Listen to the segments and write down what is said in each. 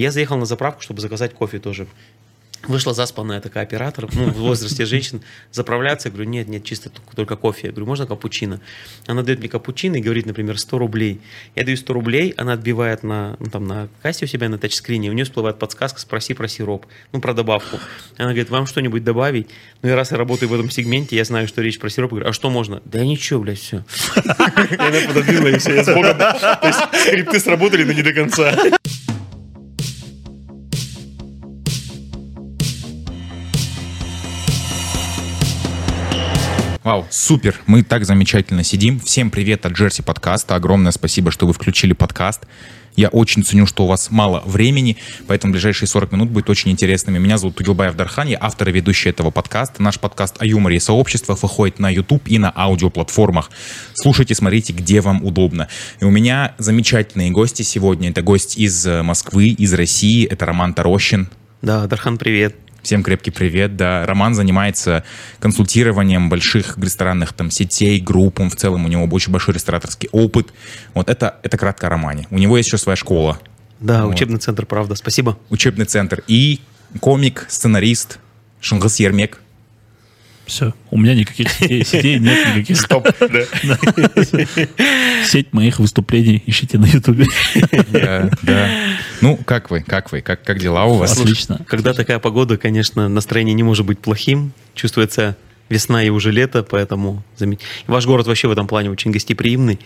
Я заехал на заправку, чтобы заказать кофе тоже. Вышла заспанная такая оператор, ну, в возрасте женщин, заправляться. Я говорю, нет, нет, чисто только кофе. Я говорю, можно капучино? Она дает мне капучино и говорит, например, 100 рублей. Я даю 100 рублей, она отбивает на, ну, там, на кассе у себя на тачскрине, у нее всплывает подсказка, спроси про сироп, ну, про добавку. Она говорит, вам что-нибудь добавить? Ну, и раз я работаю в этом сегменте, я знаю, что речь про сироп. Я говорю, а что можно? Да ничего, блядь, все. Она пододвинула, и все, я с Богом. То есть скрипты сработали, но не до конца. Вау, супер, мы так замечательно сидим. Всем привет от Джерси подкаста. Огромное спасибо, что вы включили подкаст. Я очень ценю, что у вас мало времени, поэтому ближайшие 40 минут будет очень интересными. Меня зовут Тугилбаев Дархан, я автор и ведущий этого подкаста. Наш подкаст о юморе и сообществах выходит на YouTube и на аудиоплатформах. Слушайте, смотрите, где вам удобно. И у меня замечательные гости сегодня. Это гость из Москвы, из России. Это Роман Тарощин. Да, Дархан, привет. Всем крепкий привет. Да, Роман занимается консультированием больших ресторанных там сетей, групп. Он в целом, у него очень большой рестораторский опыт. Вот это, это кратко о Романе. У него есть еще своя школа. Да, вот. учебный центр, правда. Спасибо. Учебный центр. И комик, сценарист Шангас Ермек. Все, у меня никаких сетей, сетей нет никаких. Стоп, Сеть моих выступлений ищите на Ютубе. Да, да. Ну, как вы, как вы, как, как дела у вас? Отлично. Когда такая погода, конечно, настроение не может быть плохим. Чувствуется весна и уже лето, поэтому ваш город вообще в этом плане очень гостеприимный.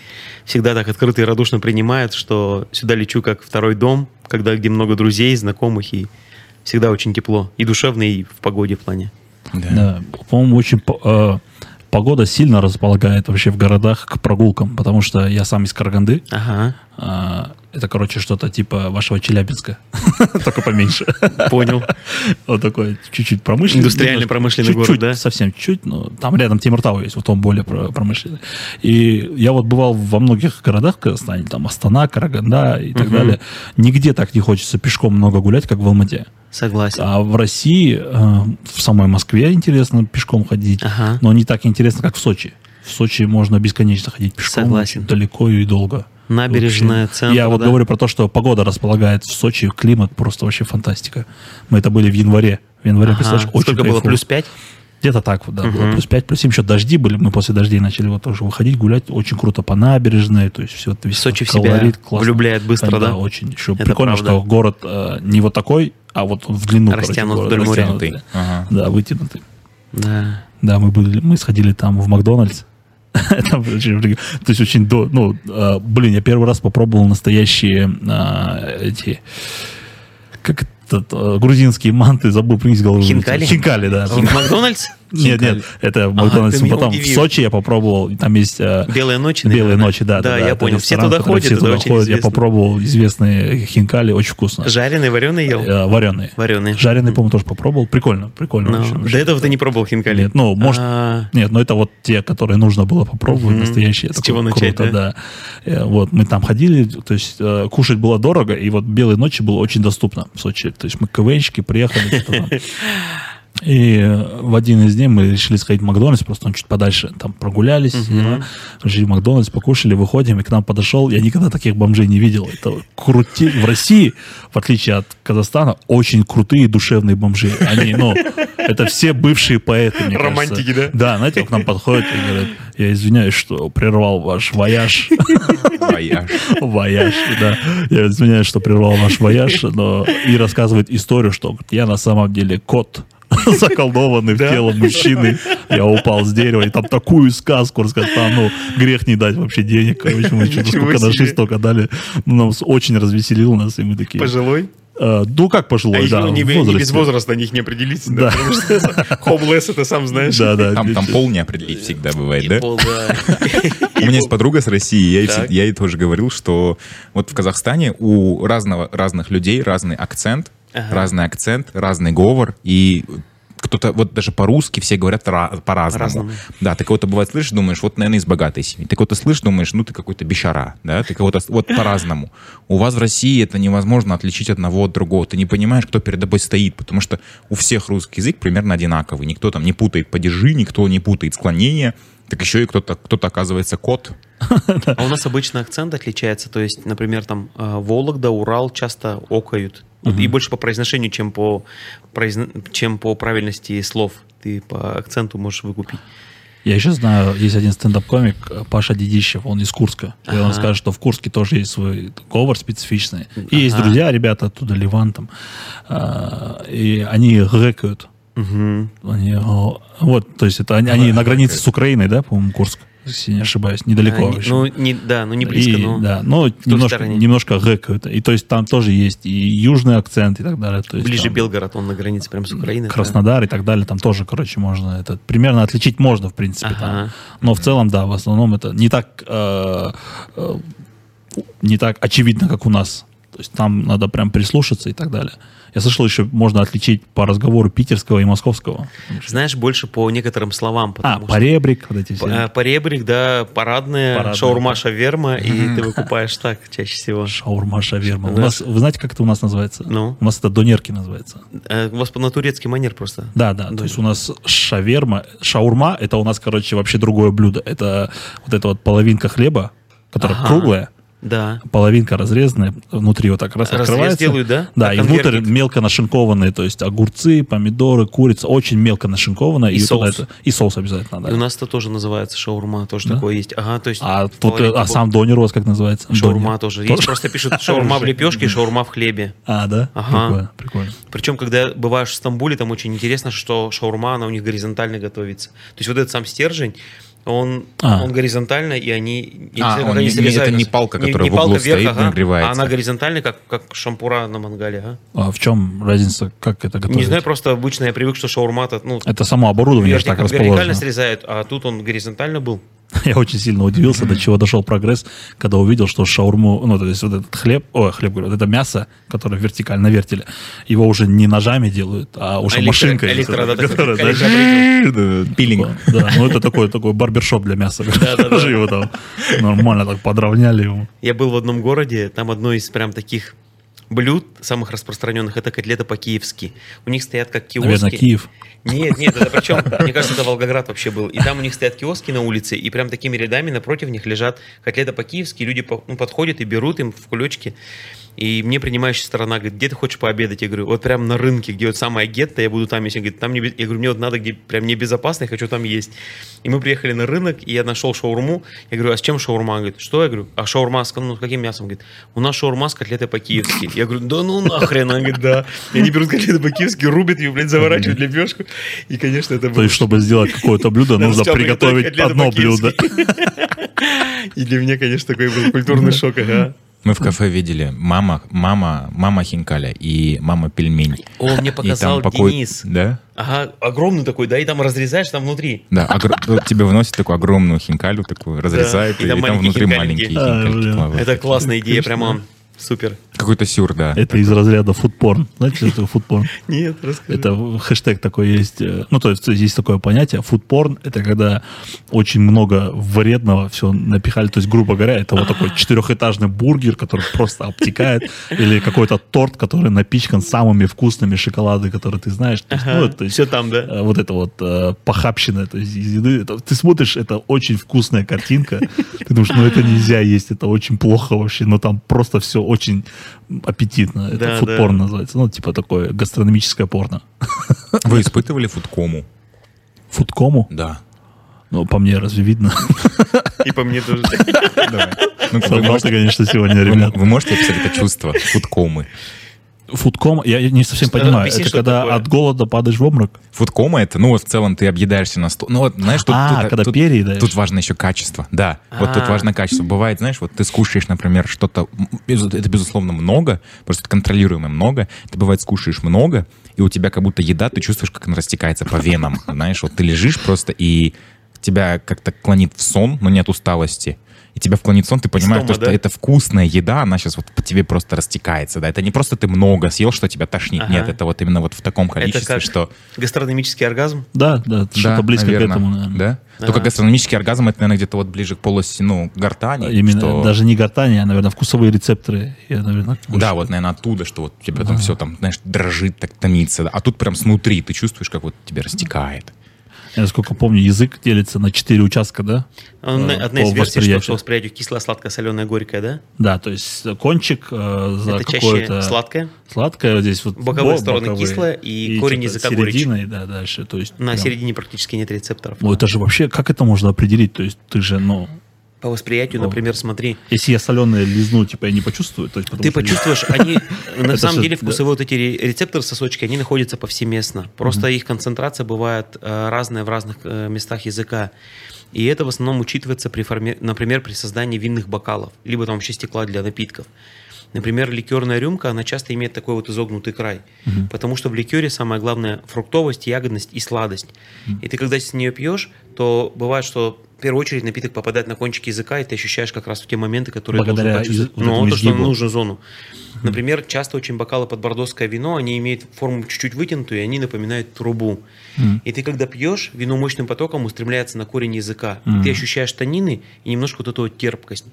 Всегда так открыто и радушно принимает, что сюда лечу как второй дом, когда где много друзей, знакомых, и всегда очень тепло. И душевно, и в погоде в плане. Да. да. По-моему, очень э, погода сильно располагает вообще в городах к прогулкам, потому что я сам из Караганды. Ага. Э, это, короче, что-то типа вашего Челябинска, только поменьше. Понял. Вот такой чуть-чуть промышленный. Индустриальный промышленный город, да? Совсем чуть, но там рядом Тимиртау есть, вот он более промышленный. И я вот бывал во многих городах в Казахстане, там Астана, Караганда и так далее. Нигде так не хочется пешком много гулять, как в Алмате. Согласен. А в России, э, в самой Москве интересно пешком ходить, но не так интересно, как в Сочи. В Сочи можно бесконечно ходить пешком. Согласен. Далеко и долго. Набережная, вообще. центр. Я вот да? говорю про то, что погода располагает в Сочи, климат просто вообще фантастика. Мы это были в январе. В январе, ага. представляешь, очень Сколько кайфово. было, плюс 5? Где-то так вот, да, угу. было плюс 5, плюс 7, еще дожди были, мы после дождей начали вот тоже выходить, гулять, очень круто по набережной, то есть все это весь Сочи в себя классно. влюбляет быстро, да? Да, очень. Еще это прикольно, правда. что город э, не вот такой, а вот в длину, Растянут короче, город, вдоль моря. Ага. Да, вытянутый. Да. Да, мы, были, мы сходили там в Макдональдс, то есть очень до... Ну, э, блин, я первый раз попробовал настоящие э, эти... Как этот, э, грузинские манты, забыл принести голову. Хинкали? Хинкали, да. В Макдональдс? Нет, нет, это в Макдональдсе. Потом в Сочи я попробовал, там есть... Э, Белые ночи, Белые ночи, да. Да, я понял. Все туда ходят, туда ходят. Я попробовал известные хинкали, очень вкусно. Жареные, вареные ел? Э, вареные. Вареные. Жареные, по-моему, тоже попробовал. Прикольно, прикольно. Ну, до этого ты не пробовал хинкали? Нет, ну, может... А. Нет, но это вот те, которые нужно было попробовать, настоящие. С чего начать, да? Вот, мы там ходили, то есть кушать было дорого, и вот Белые ночи было очень доступно в Сочи. То есть мы КВНщики приехали, И в один из дней мы решили сходить в Макдональдс, просто он чуть подальше, там прогулялись, uh-huh. да, в Макдональдс, покушали, выходим, и к нам подошел, я никогда таких бомжей не видел. Это крути... В России, в отличие от Казахстана, очень крутые душевные бомжи. Они, ну, это все бывшие поэты, мне Романтики, кажется. да? Да, знаете, к нам подходят и говорят, я извиняюсь, что прервал ваш вояж. Вояж. Вояж, да. Я извиняюсь, что прервал ваш вояж, но и рассказывает историю, что я на самом деле кот, заколдованный в тело мужчины. Я упал с дерева, и там такую сказку рассказал. Там, ну, грех не дать вообще денег. Короче, мы что-то сколько нашли, столько дали. Ну, нам очень развеселил нас, и мы такие... Пожилой? Uh, ну, как пожилой, а да, не, не без возраста них не определиться, да. да это сам знаешь. Да, да. Там, там пол не определить всегда бывает, да? Пол, да. У меня есть подруга с России, я, ей, я ей тоже говорил, что вот в Казахстане у разного, разных людей разный акцент, ага. разный акцент, разный говор, и кто-то, вот даже по-русски все говорят по-разному. По-разному. Да, ты кого-то бывает слышишь, думаешь, вот, наверное, из богатой семьи. Ты кого-то слышишь, думаешь, ну, ты какой-то бешара, да, ты кого-то, вот по-разному. У вас в России это невозможно отличить одного от другого. Ты не понимаешь, кто перед тобой стоит, потому что у всех русский язык примерно одинаковый. Никто там не путает падежи, никто не путает склонения. Так еще и кто-то, кто-то оказывается кот. А у нас обычно акцент отличается. То есть, например, там э, Вологда, Урал часто окают Вот, и больше по произношению, чем по, произно... чем по правильности слов. Ты по акценту можешь выкупить. Я еще знаю, есть один стендап-комик, Паша Дедищев, он из Курска. И он скажет, что в Курске тоже есть свой говор специфичный. И ага. есть друзья, ребята оттуда, Ливан там. А, и они гэкают. Угу. Они, вот, то есть это они, они на границе с Украиной, да, по-моему, Курск? Если не ошибаюсь, недалеко. А, ну, не, да, ну не близко, и, но... Да, но немножко, немножко гэкают. И то есть там тоже есть и южный акцент и так далее. То есть, Ближе там, Белгород, он на границе прям с Украиной. Краснодар да? и так далее, там тоже, короче, можно это примерно отличить можно, в принципе. Ага. Там. Но в целом, да, в основном это не так, э, э, не так очевидно, как у нас. То есть там надо прям прислушаться и так далее. Я слышал, еще можно отличить по разговору питерского и московского. Знаешь, больше по некоторым словам. А, что... поребрик, вот эти все. Э, поребрик, да, парадная, Парадная, шаурма, шаверма, и ты выкупаешь так чаще всего. Шаурма, шаверма. У нас, вы знаете, как это у нас называется? Ну? У нас это донерки называется. Э, у вас на турецкий манер просто. Да, да, то есть у нас шаверма, шаурма, это у нас, короче, вообще другое блюдо. Это вот эта вот половинка хлеба, которая круглая, да. Половинка разрезанная, внутри вот так раз Разрез открывается. делают, да? Да, а и внутрь мелко нашинкованные, то есть огурцы, помидоры, курица, очень мелко нашинкованная. И, и соус. Это, и соус обязательно, да. И у нас это тоже называется шаурма, тоже да? такое есть. Ага, то есть... А, тут, а сам донер у вас как называется? Шаурма донер. тоже. Есть просто пишут шаурма в лепешке, шаурма в хлебе. А, да? Ага. Прикольно, прикольно. Причем, когда бываешь в Стамбуле, там очень интересно, что шаурма, она у них горизонтально готовится. То есть вот этот сам стержень, он, а. он горизонтально, и они... А, он они не, это не палка, которая не, не в углу вверх, стоит, ага, нагревается. А она горизонтальная, как, как шампура на мангале. А? а в чем разница? Как это готовится? Не знаю, просто обычно я привык, что шаурма... Ну, это само оборудование так расположено. Вертикально срезают, а тут он горизонтально был. Я очень сильно удивился, до чего дошел прогресс, когда увидел, что шаурму, ну, то есть вот этот хлеб, ой, хлеб, говорю, вот это мясо, которое вертикально вертели, его уже не ножами делают, а уже Электро, машинкой. Электро, да, которая, да, пилинг. Да, ну это такой, такой барбершоп для мяса. Да, да, его там нормально так подровняли его. Я был в одном городе, там одно из прям таких блюд самых распространенных это котлета по-киевски. У них стоят как киоски. Наверное, Киев. Нет, нет, это причем, мне кажется, это Волгоград вообще был. И там у них стоят киоски на улице, и прям такими рядами напротив них лежат котлеты по-киевски, люди ну, подходят и берут им в кулечки. И мне принимающая сторона говорит, где ты хочешь пообедать? Я говорю, вот прям на рынке, где вот самая гетто, я буду там, если говорит, там не, я говорю, мне вот надо, где прям небезопасно, я хочу там есть. И мы приехали на рынок, и я нашел шаурму. Я говорю, а с чем шаурма? Он говорит, что? Я говорю, а шаурма с, ну, с каким мясом? Он говорит, у нас шаурма с котлетой по-киевски. Я говорю, да ну нахрен. Он говорит, да. И они берут котлету по-киевски, рубят ее, блядь, заворачивают лепешку. И, конечно, это было... То есть, чтобы сделать какое-то блюдо, нужно приготовить одно блюдо. И для меня, конечно, такой был культурный шок, ага. Мы в кафе видели мама, мама, мама хинкаля и мама пельмень. О, мне показал и там покой... Денис. Да? Ага, огромный такой, да, и там разрезаешь там внутри. Да, огр... тебе выносят такую огромную хинкалю, такую разрезают, да, и, и, там, и там внутри маленькие хинкальки. А, Это классная идея, прямо Супер. Какой-то сюр, да. Это из разряда фудпорн. Знаете, что такое фудпорн? Нет, расскажи. Это хэштег такой есть. Э, ну, то есть есть такое понятие. Фудпорн — это когда очень много вредного все напихали. То есть, грубо говоря, это вот такой четырехэтажный бургер, который просто обтекает. Или какой-то торт, который напичкан самыми вкусными шоколады, которые ты знаешь. То есть, ага, ну, то есть, все там, да? Э, вот это вот э, похабщина то есть, из еды. Это, ты смотришь, это очень вкусная картинка. Ты думаешь, ну, это нельзя есть, это очень плохо вообще. Но там просто все очень аппетитно. Это да, фудпорн да. называется. Ну, типа такое гастрономическое порно. Вы испытывали фудкому? Фудкому? Да. Ну, по мне разве видно? И по мне тоже. Ну, вы можете, конечно, сегодня, ребят. Вы можете описать это чувство фудкомы? Фудкома, я не совсем что понимаю, это когда такое? от голода падаешь в обморок? Фудкома это, ну вот в целом ты объедаешься на стол. Ну вот, знаешь, тут, а, тут, когда тут, переедаешь. тут важно еще качество, да. А-а-а. Вот тут а. важно качество. Бывает, знаешь, вот ты скушаешь, например, что-то, это безусловно много, просто контролируемо много. Ты бывает скушаешь много, и у тебя как будто еда, ты чувствуешь, как она растекается по венам, знаешь, вот ты лежишь просто и тебя как-то клонит в сон, но нет усталости и тебя вклонит сон, ты понимаешь, Стома, то, что да? это вкусная еда, она сейчас вот по тебе просто растекается, да, это не просто ты много съел, что тебя тошнит, ага. нет, это вот именно вот в таком количестве, это что... гастрономический оргазм? Да, да, что-то близко наверное, к этому, наверное. Да? Ага. Только гастрономический оргазм, это, наверное, где-то вот ближе к полости, ну, гортани. Именно, что... даже не гортани, а, наверное, вкусовые рецепторы. Я, наверное, да, вот, наверное, оттуда, что вот тебе ага. там все там, знаешь, дрожит, так томится, а тут прям снутри ты чувствуешь, как вот тебе растекает. Я, насколько помню, язык делится на четыре участка, да? Одна из версий, что по восприятию кислое, сладкое, соленое, горькое, да? Да, то есть кончик э, за Это чаще сладкое? Сладкое, вот здесь вот боковые стороны боковые, кислое и, и корень языка середина, да, дальше. То есть, на прям... середине практически нет рецепторов. Ну, это же вообще, как это можно определить? То есть ты же, ну, по восприятию, ну, например, смотри. Если я соленое лизну, типа я не почувствую, то есть Ты почувствуешь, они на самом деле вкусовые вот эти рецепторы сосочки, они находятся повсеместно. Просто их концентрация бывает э, разная в разных э, местах языка. И это в основном учитывается, при форме, например, при создании винных бокалов, либо там вообще стекла для напитков. Например, ликерная рюмка, она часто имеет такой вот изогнутый край, угу. потому что в ликере самое главное фруктовость, ягодность и сладость. Угу. И ты когда с нее пьешь, то бывает, что в первую очередь напиток попадает на кончик языка, и ты ощущаешь как раз в те моменты, которые Благодаря должен почувствовать. Из, ну, то, что в нужную зону. Например, часто очень бокалы под бордоское вино, они имеют форму чуть-чуть вытянутую, и они напоминают трубу. Mm. И ты, когда пьешь, вино мощным потоком устремляется на корень языка. И ты ощущаешь танины и немножко вот эту вот терпкость.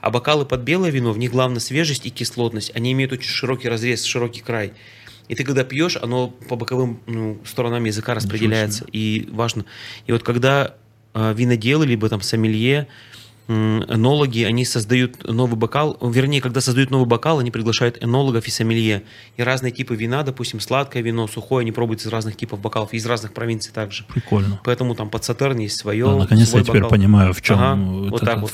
А бокалы под белое вино, в них главное свежесть и кислотность. Они имеют очень широкий разрез, широкий край. И ты когда пьешь, оно по боковым ну, сторонам языка распределяется. И важно. И вот когда э, виноделы, либо там сомелье, энологи, они создают новый бокал, вернее, когда создают новый бокал, они приглашают энологов и сомелье. И разные типы вина, допустим, сладкое вино, сухое, они пробуют из разных типов бокалов, из разных провинций также. Прикольно. Поэтому там под Сатерн есть свое. Да, наконец-то я теперь бокал. понимаю, в чем ага, вот так вот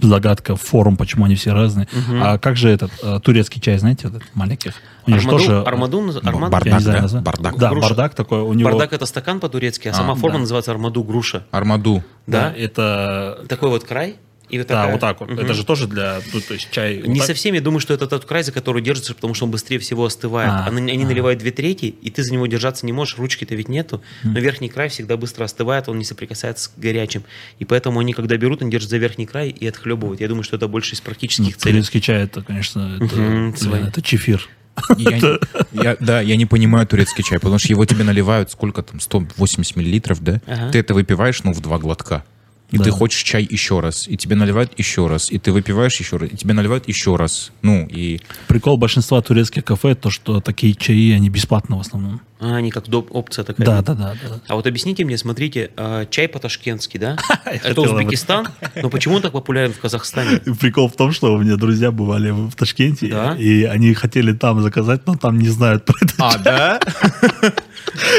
загадка, форум, почему они все разные. Угу. А как же этот а, турецкий чай, знаете, этот маленьких? У него Армаду, тоже... Армаду, Армаду, бардак, знаю, да? бардак. Да, груша. бардак такой. У него... Бардак это стакан по-турецки, а, а сама форма да. называется армаду груша. Армаду. Да, да, это... Такой вот край. И вот да, такая... вот так вот. Угу. Это же тоже для, ну, то есть чай. Не вот со всеми, я думаю, что это тот край, за который держится, потому что он быстрее всего остывает. А, они, они а. наливают две трети, и ты за него держаться не можешь, ручки-то ведь нету. Но верхний край всегда быстро остывает, он не соприкасается с горячим. И поэтому они, когда берут, они держат за верхний край и отхлебывают. Я думаю, что это больше из практических ну, целей. Турецкий чай, это, конечно, это, угу, блин, это чефир. Я, я, да, я не понимаю турецкий чай, потому что его тебе наливают сколько там, 180 миллилитров, да? Ага. Ты это выпиваешь, ну, в два глотка и да. ты хочешь чай еще раз, и тебе наливают еще раз, и ты выпиваешь еще раз, и тебе наливают еще раз. Ну, и... Прикол большинства турецких кафе то, что такие чаи, они бесплатно в основном. А, они как доп. опция такая. Да, да, да, да. А вот объясните мне, смотрите, а, чай по-ташкентски, да? Это Узбекистан, но почему он так популярен в Казахстане? Прикол в том, что у меня друзья бывали в Ташкенте, и они хотели там заказать, но там не знают про это. А, да?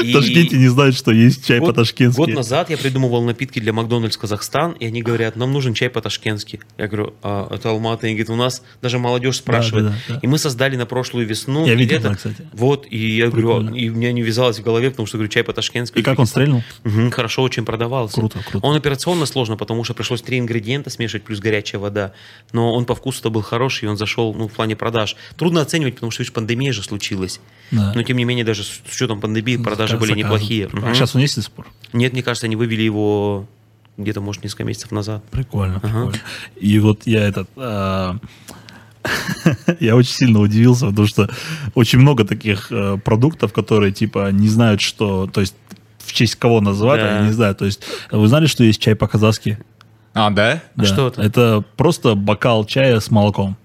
В Ташкенте не знают, что есть чай по-ташкентски. Год назад я придумывал напитки для Макдональдс Казахстан, и они говорят, нам нужен чай по-ташкентски. Я говорю, а это Алматы? Они говорят, у нас даже молодежь спрашивает. И мы создали на прошлую весну. Я видел, кстати. Вот, и я говорю, и у меня не вязалось в голове, потому что, говорю, чай по-ташкентски. И как он стрельнул? Хорошо очень продавался. Круто, круто. Он операционно сложно, потому что пришлось три ингредиента смешивать, плюс горячая вода. Но он по вкусу-то был хороший, и он зашел ну, в плане продаж. Трудно оценивать, потому что, видишь, пандемия же случилась. Да. Но, тем не менее, даже с учетом пандемии продажи были неплохие. А сейчас он есть до сих пор? Нет, мне кажется, они вывели его где-то, может, несколько месяцев назад. Прикольно, ага. прикольно. И вот я этот... А... я очень сильно удивился, потому что очень много таких э, продуктов, которые типа не знают, что, то есть в честь кого называть, да. они не знают. То есть вы знали, что есть чай по-казахски? А, да? да. А что это? Это просто бокал чая с молоком.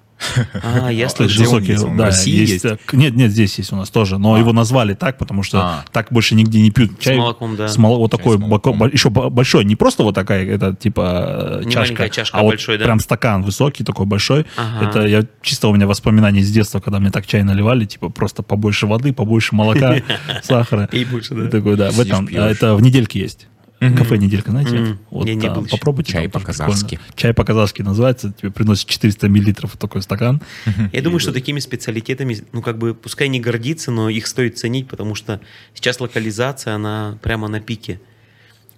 А, я слышу. Высокий, да, есть, есть? Нет, нет, здесь есть у нас тоже. Но а. его назвали так, потому что а. так больше нигде не пьют чай. С молоком, да. С мол... Вот такой, боко... еще большой. Не просто вот такая, это типа не чашка, чашка, а, а большой, вот да? прям стакан высокий, такой большой. Ага. Это я чисто у меня воспоминания с детства, когда мне так чай наливали, типа просто побольше воды, побольше молока, сахара. И больше, да. Такой, да. В этом, это в недельке есть. Mm-hmm. Кафе неделька, знаете? Mm-hmm. Вот, Я не был попробуйте. Чай по-казахски. Чай по-казахски называется. Тебе приносит 400 миллилитров такой стакан. Mm-hmm. Я думаю, что такими специалитетами, ну, как бы, пускай не гордиться, но их стоит ценить, потому что сейчас локализация, она прямо на пике.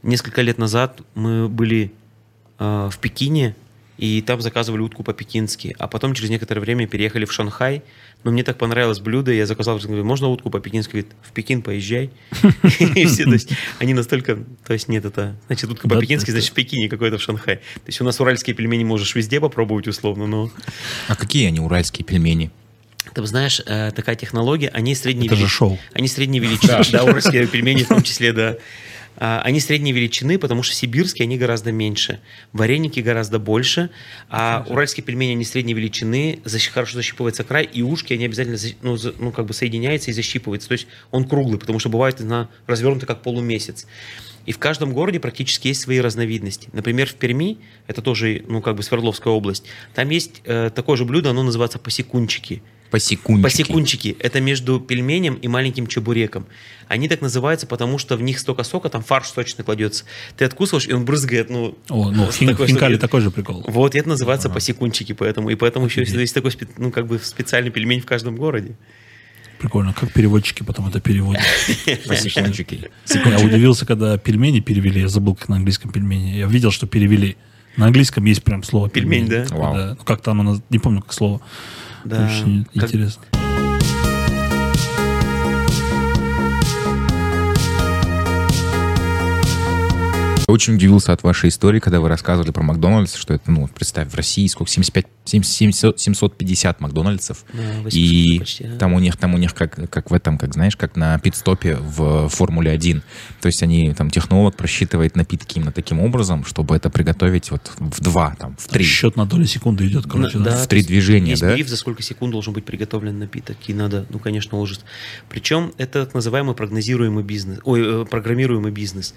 Несколько лет назад мы были э, в Пекине, и там заказывали утку по-пекински. А потом через некоторое время переехали в Шанхай. Но мне так понравилось блюдо, я заказал, говорю, можно утку по-пекински? Говорит, в Пекин поезжай. И все, то есть они настолько, то есть нет, это, значит, утка по-пекински, значит, в Пекине какой-то в Шанхае. То есть у нас уральские пельмени можешь везде попробовать условно, но... А какие они уральские пельмени? Ты знаешь, э, такая технология, они средней величины. Это же шоу. Они средней величины. Да, уральские пельмени в том числе, да. А, они средней величины, потому что сибирские они гораздо меньше, вареники гораздо больше, а уральские пельмени они средней величины, защ, хорошо защипывается край, и ушки они обязательно ну, за, ну, как бы соединяются и защипываются. То есть он круглый, потому что бывает на, развернутый как полумесяц. И в каждом городе практически есть свои разновидности. Например, в Перми, это тоже, ну, как бы Свердловская область, там есть э, такое же блюдо, оно называется посекунчики. Посекунчики. Посекунчики. Это между пельменем и маленьким чебуреком. Они так называются, потому что в них столько сока, там фарш сочный кладется. Ты откусываешь, и он брызгает, ну... О, ну, в такой, хинкали такой же прикол. Вот, это называется ага. посекунчики, поэтому. И поэтому еще есть такой, ну, как бы специальный пельмень в каждом городе. Прикольно, как переводчики потом это переводят. Посекунчики. Я удивился, когда пельмени перевели, я забыл, как на английском пельмени. Я видел, что перевели. На английском есть прям слово пельмень. Пельмень, да. Ну, как-то оно, не помню, как слово. Да. Очень как... интересно. Очень удивился от вашей истории, когда вы рассказывали про Макдональдс, что это, ну, представь, в России сколько, 75, 700, 750 Макдональдсов, да, и почти, да. там у них, там у них как, как в этом, как знаешь, как на пит-стопе в Формуле 1. То есть они, там, технолог просчитывает напитки именно таким образом, чтобы это приготовить вот в два, там, в три. Счет на долю секунды идет, короче, да? да? В три движения, есть да? бриф, за сколько секунд должен быть приготовлен напиток, и надо, ну, конечно, уложить. Причем это так называемый прогнозируемый бизнес, ой, э, программируемый бизнес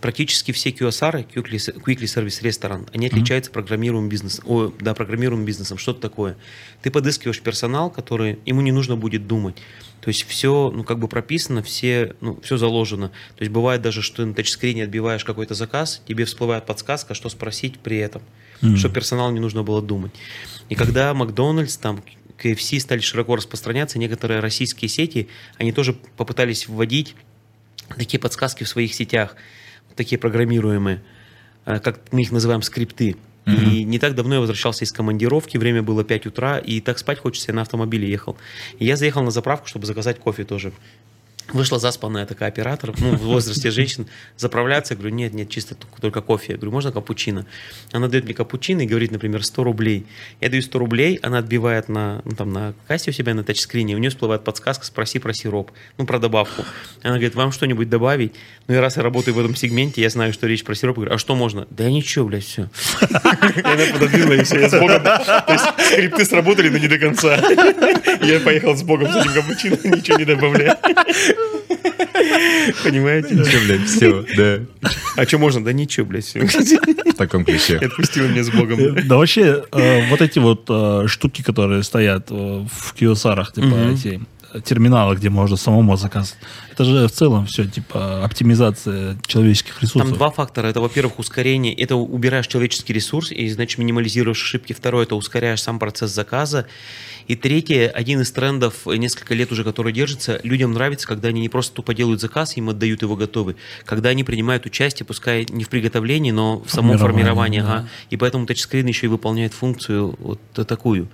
практически все QSR, Quickly Service Restaurant, они отличаются mm-hmm. программируемым бизнесом. О, да, программируемым бизнесом. Что это такое? Ты подыскиваешь персонал, который ему не нужно будет думать. То есть все, ну, как бы прописано, все, ну, все заложено. То есть бывает даже, что ты на тачскрине отбиваешь какой-то заказ, тебе всплывает подсказка, что спросить при этом, mm-hmm. чтобы персоналу не нужно было думать. И когда Макдональдс, там, KFC стали широко распространяться, некоторые российские сети, они тоже попытались вводить такие подсказки в своих сетях такие программируемые, э, как мы их называем, скрипты. Mm-hmm. И не так давно я возвращался из командировки, время было 5 утра, и так спать хочется, я на автомобиле ехал. И я заехал на заправку, чтобы заказать кофе тоже. Вышла заспанная такая оператор, ну, в возрасте женщин, заправляться. Я говорю, нет, нет, чисто только кофе. Я говорю, можно капучино? Она дает мне капучино и говорит, например, 100 рублей. Я даю 100 рублей, она отбивает на, ну, там, на кассе у себя на тачскрине, у нее всплывает подсказка, спроси про сироп, ну, про добавку. Она говорит, вам что-нибудь добавить? Ну, и раз я работаю в этом сегменте, я знаю, что речь про сироп. Я говорю, а что можно? Да ничего, блядь, все. Она пододвинула, и все, я с Богом. То есть скрипты сработали, но не до конца. Я поехал с Богом с этим капучино, ничего не добавляя. Понимаете? Ничего, блядь, все, да. А что можно? Да ничего, блядь, все. В таком ключе. Отпустил меня с Богом. Да вообще, э, вот эти вот э, штуки, которые стоят э, в киосарах, типа эти терминала, где можно самому заказать. Это же в целом все, типа, оптимизация человеческих ресурсов. Там два фактора. Это, во-первых, ускорение. Это убираешь человеческий ресурс и, значит, минимализируешь ошибки. Второе, это ускоряешь сам процесс заказа. И третье, один из трендов несколько лет уже, который держится, людям нравится, когда они не просто тупо делают заказ, им отдают его готовый, когда они принимают участие, пускай не в приготовлении, но в самом формировании. Да. Ага. И поэтому тачскрин еще и выполняет функцию вот такую.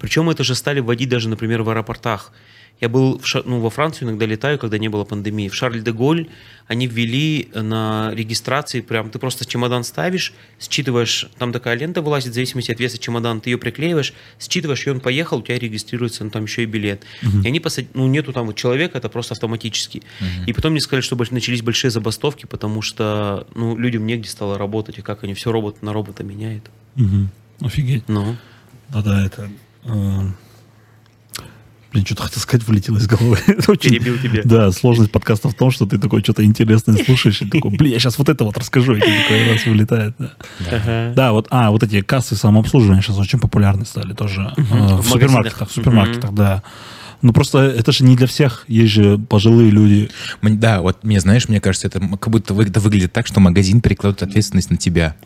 Причем это же стали вводить даже, например, в аэропортах. Я был в, ну, во Францию, иногда летаю, когда не было пандемии. В Шарль-де-Голь они ввели на регистрации, прям ты просто чемодан ставишь, считываешь, там такая лента вылазит, в зависимости от веса чемодана, ты ее приклеиваешь, считываешь, и он поехал, у тебя регистрируется, ну, там еще и билет. Uh-huh. И они посадили, ну, нету там вот человека, это просто автоматически. Uh-huh. И потом мне сказали, что начались большие забастовки, потому что, ну, людям негде стало работать, и как они все робот на робота меняют. Uh-huh. Офигеть. Ну. Да-да, это... Э Блин, что-то хотел сказать, вылетело из головы. Очень, Перебил тебя. Да, сложность подкаста в том, что ты такой что-то интересное слушаешь, и такой, блин, я сейчас вот это вот расскажу, и такой раз вылетает. Да. Ага. да, вот, а, вот эти кассы самообслуживания сейчас очень популярны стали тоже. Угу. Э, в, в супермаркетах, в супермаркетах, угу. да. Ну, просто это же не для всех. Есть же пожилые люди. Да, вот мне, знаешь, мне кажется, это как будто это выглядит так, что магазин перекладывает ответственность на тебя.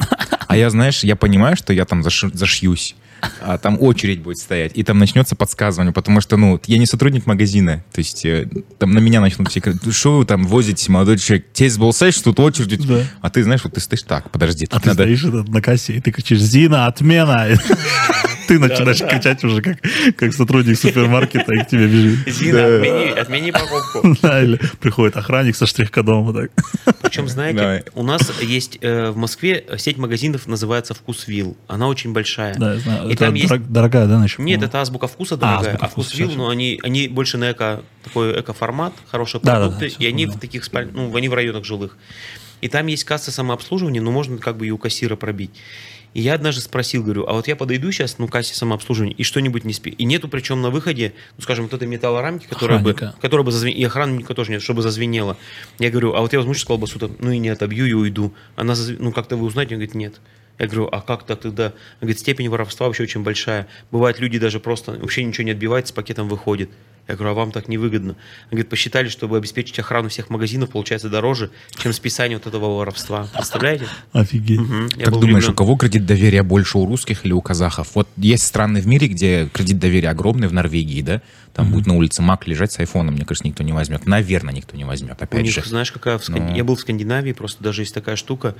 А я, знаешь, я понимаю, что я там зашьюсь а там очередь будет стоять, и там начнется подсказывание, потому что, ну, я не сотрудник магазина, то есть э, там на меня начнут все говорить, что вы там возите, молодой человек, тебе был что тут очередь, да. а ты знаешь, вот ты стоишь так, подожди. А ты надо... стоишь на кассе, и ты кричишь, Зина, отмена! Ты начинаешь кричать уже как, как сотрудник супермаркета, и к тебе бежит. Зина, отмени, отмени покупку. Да, или приходит охранник со штрих-кодом. Вот так. Причем, знаете, у нас есть э, в Москве сеть магазинов называется «Вкусвилл». Она очень большая. Да, я знаю это там есть... дорогая, да, значит? Нет, это азбука вкуса а, дорогая, а, а вкусвилл, но они, они больше на эко, такой эко-формат, хорошие продукты, да, да, и они в таких спаль... ну, они в районах жилых. И там есть касса самообслуживания, но можно как бы и у кассира пробить. И я однажды спросил, говорю, а вот я подойду сейчас, ну, кассе самообслуживания, и что-нибудь не спи. И нету причем на выходе, ну, скажем, вот этой металлорамки, которая бы, которая бы зазвенела, и охранника тоже нет, чтобы зазвенело. Я говорю, а вот я возьму сейчас колбасу, там, ну и не отобью и уйду. Она, зазв... ну, как-то вы узнаете? Он говорит, нет. Я говорю, а как так тогда? Он говорит, степень воровства вообще очень большая. Бывает, люди даже просто вообще ничего не отбивают, с пакетом выходит. Я говорю, а вам так невыгодно? Он говорит, посчитали, чтобы обеспечить охрану всех магазинов, получается дороже, чем списание вот этого воровства. Представляете? Офигеть. Угу. Как думаешь, влюблен. у кого кредит доверия больше, у русских или у казахов? Вот есть страны в мире, где кредит доверия огромный, в Норвегии, да? Там угу. будет на улице Мак лежать с айфоном, мне кажется, никто не возьмет. Наверное, никто не возьмет, опять у них, же. знаешь, какая... В Сканд... Но... Я был в Скандинавии, просто даже есть такая штука,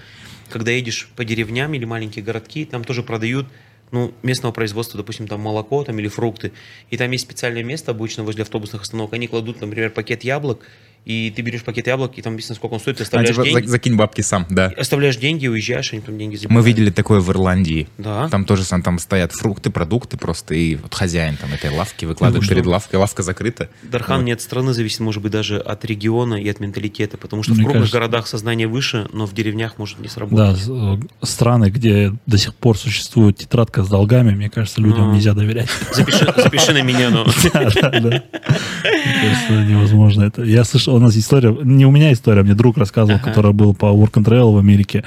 когда едешь по деревням или маленькие городки, там тоже продают ну, местного производства, допустим, там молоко там, или фрукты, и там есть специальное место обычно возле автобусных остановок, они кладут, например, пакет яблок, и ты берешь пакет яблок, и там написано, сколько он стоит, ты оставляешь а, типа, деньги. Закинь бабки сам, да. Оставляешь деньги, уезжаешь, они там деньги забирают. Мы видели такое в Ирландии. Да. Там тоже там стоят фрукты, продукты просто, и вот хозяин там этой лавки выкладывает ну, перед лавкой, лавка закрыта. Дархан вот. не от страны зависит, может быть, даже от региона и от менталитета, потому что Мне в крупных кажется... городах сознание выше, но в деревнях может не сработать. Да, э, страны, где до сих пор существует тетрадка с долгами, мне кажется, людям но... нельзя доверять. Запиши, запиши на меня, но... Да, да, да. невозможно это. Я слышал, у нас история, не у меня история, мне друг рассказывал, ага. который был по Work and Travel в Америке,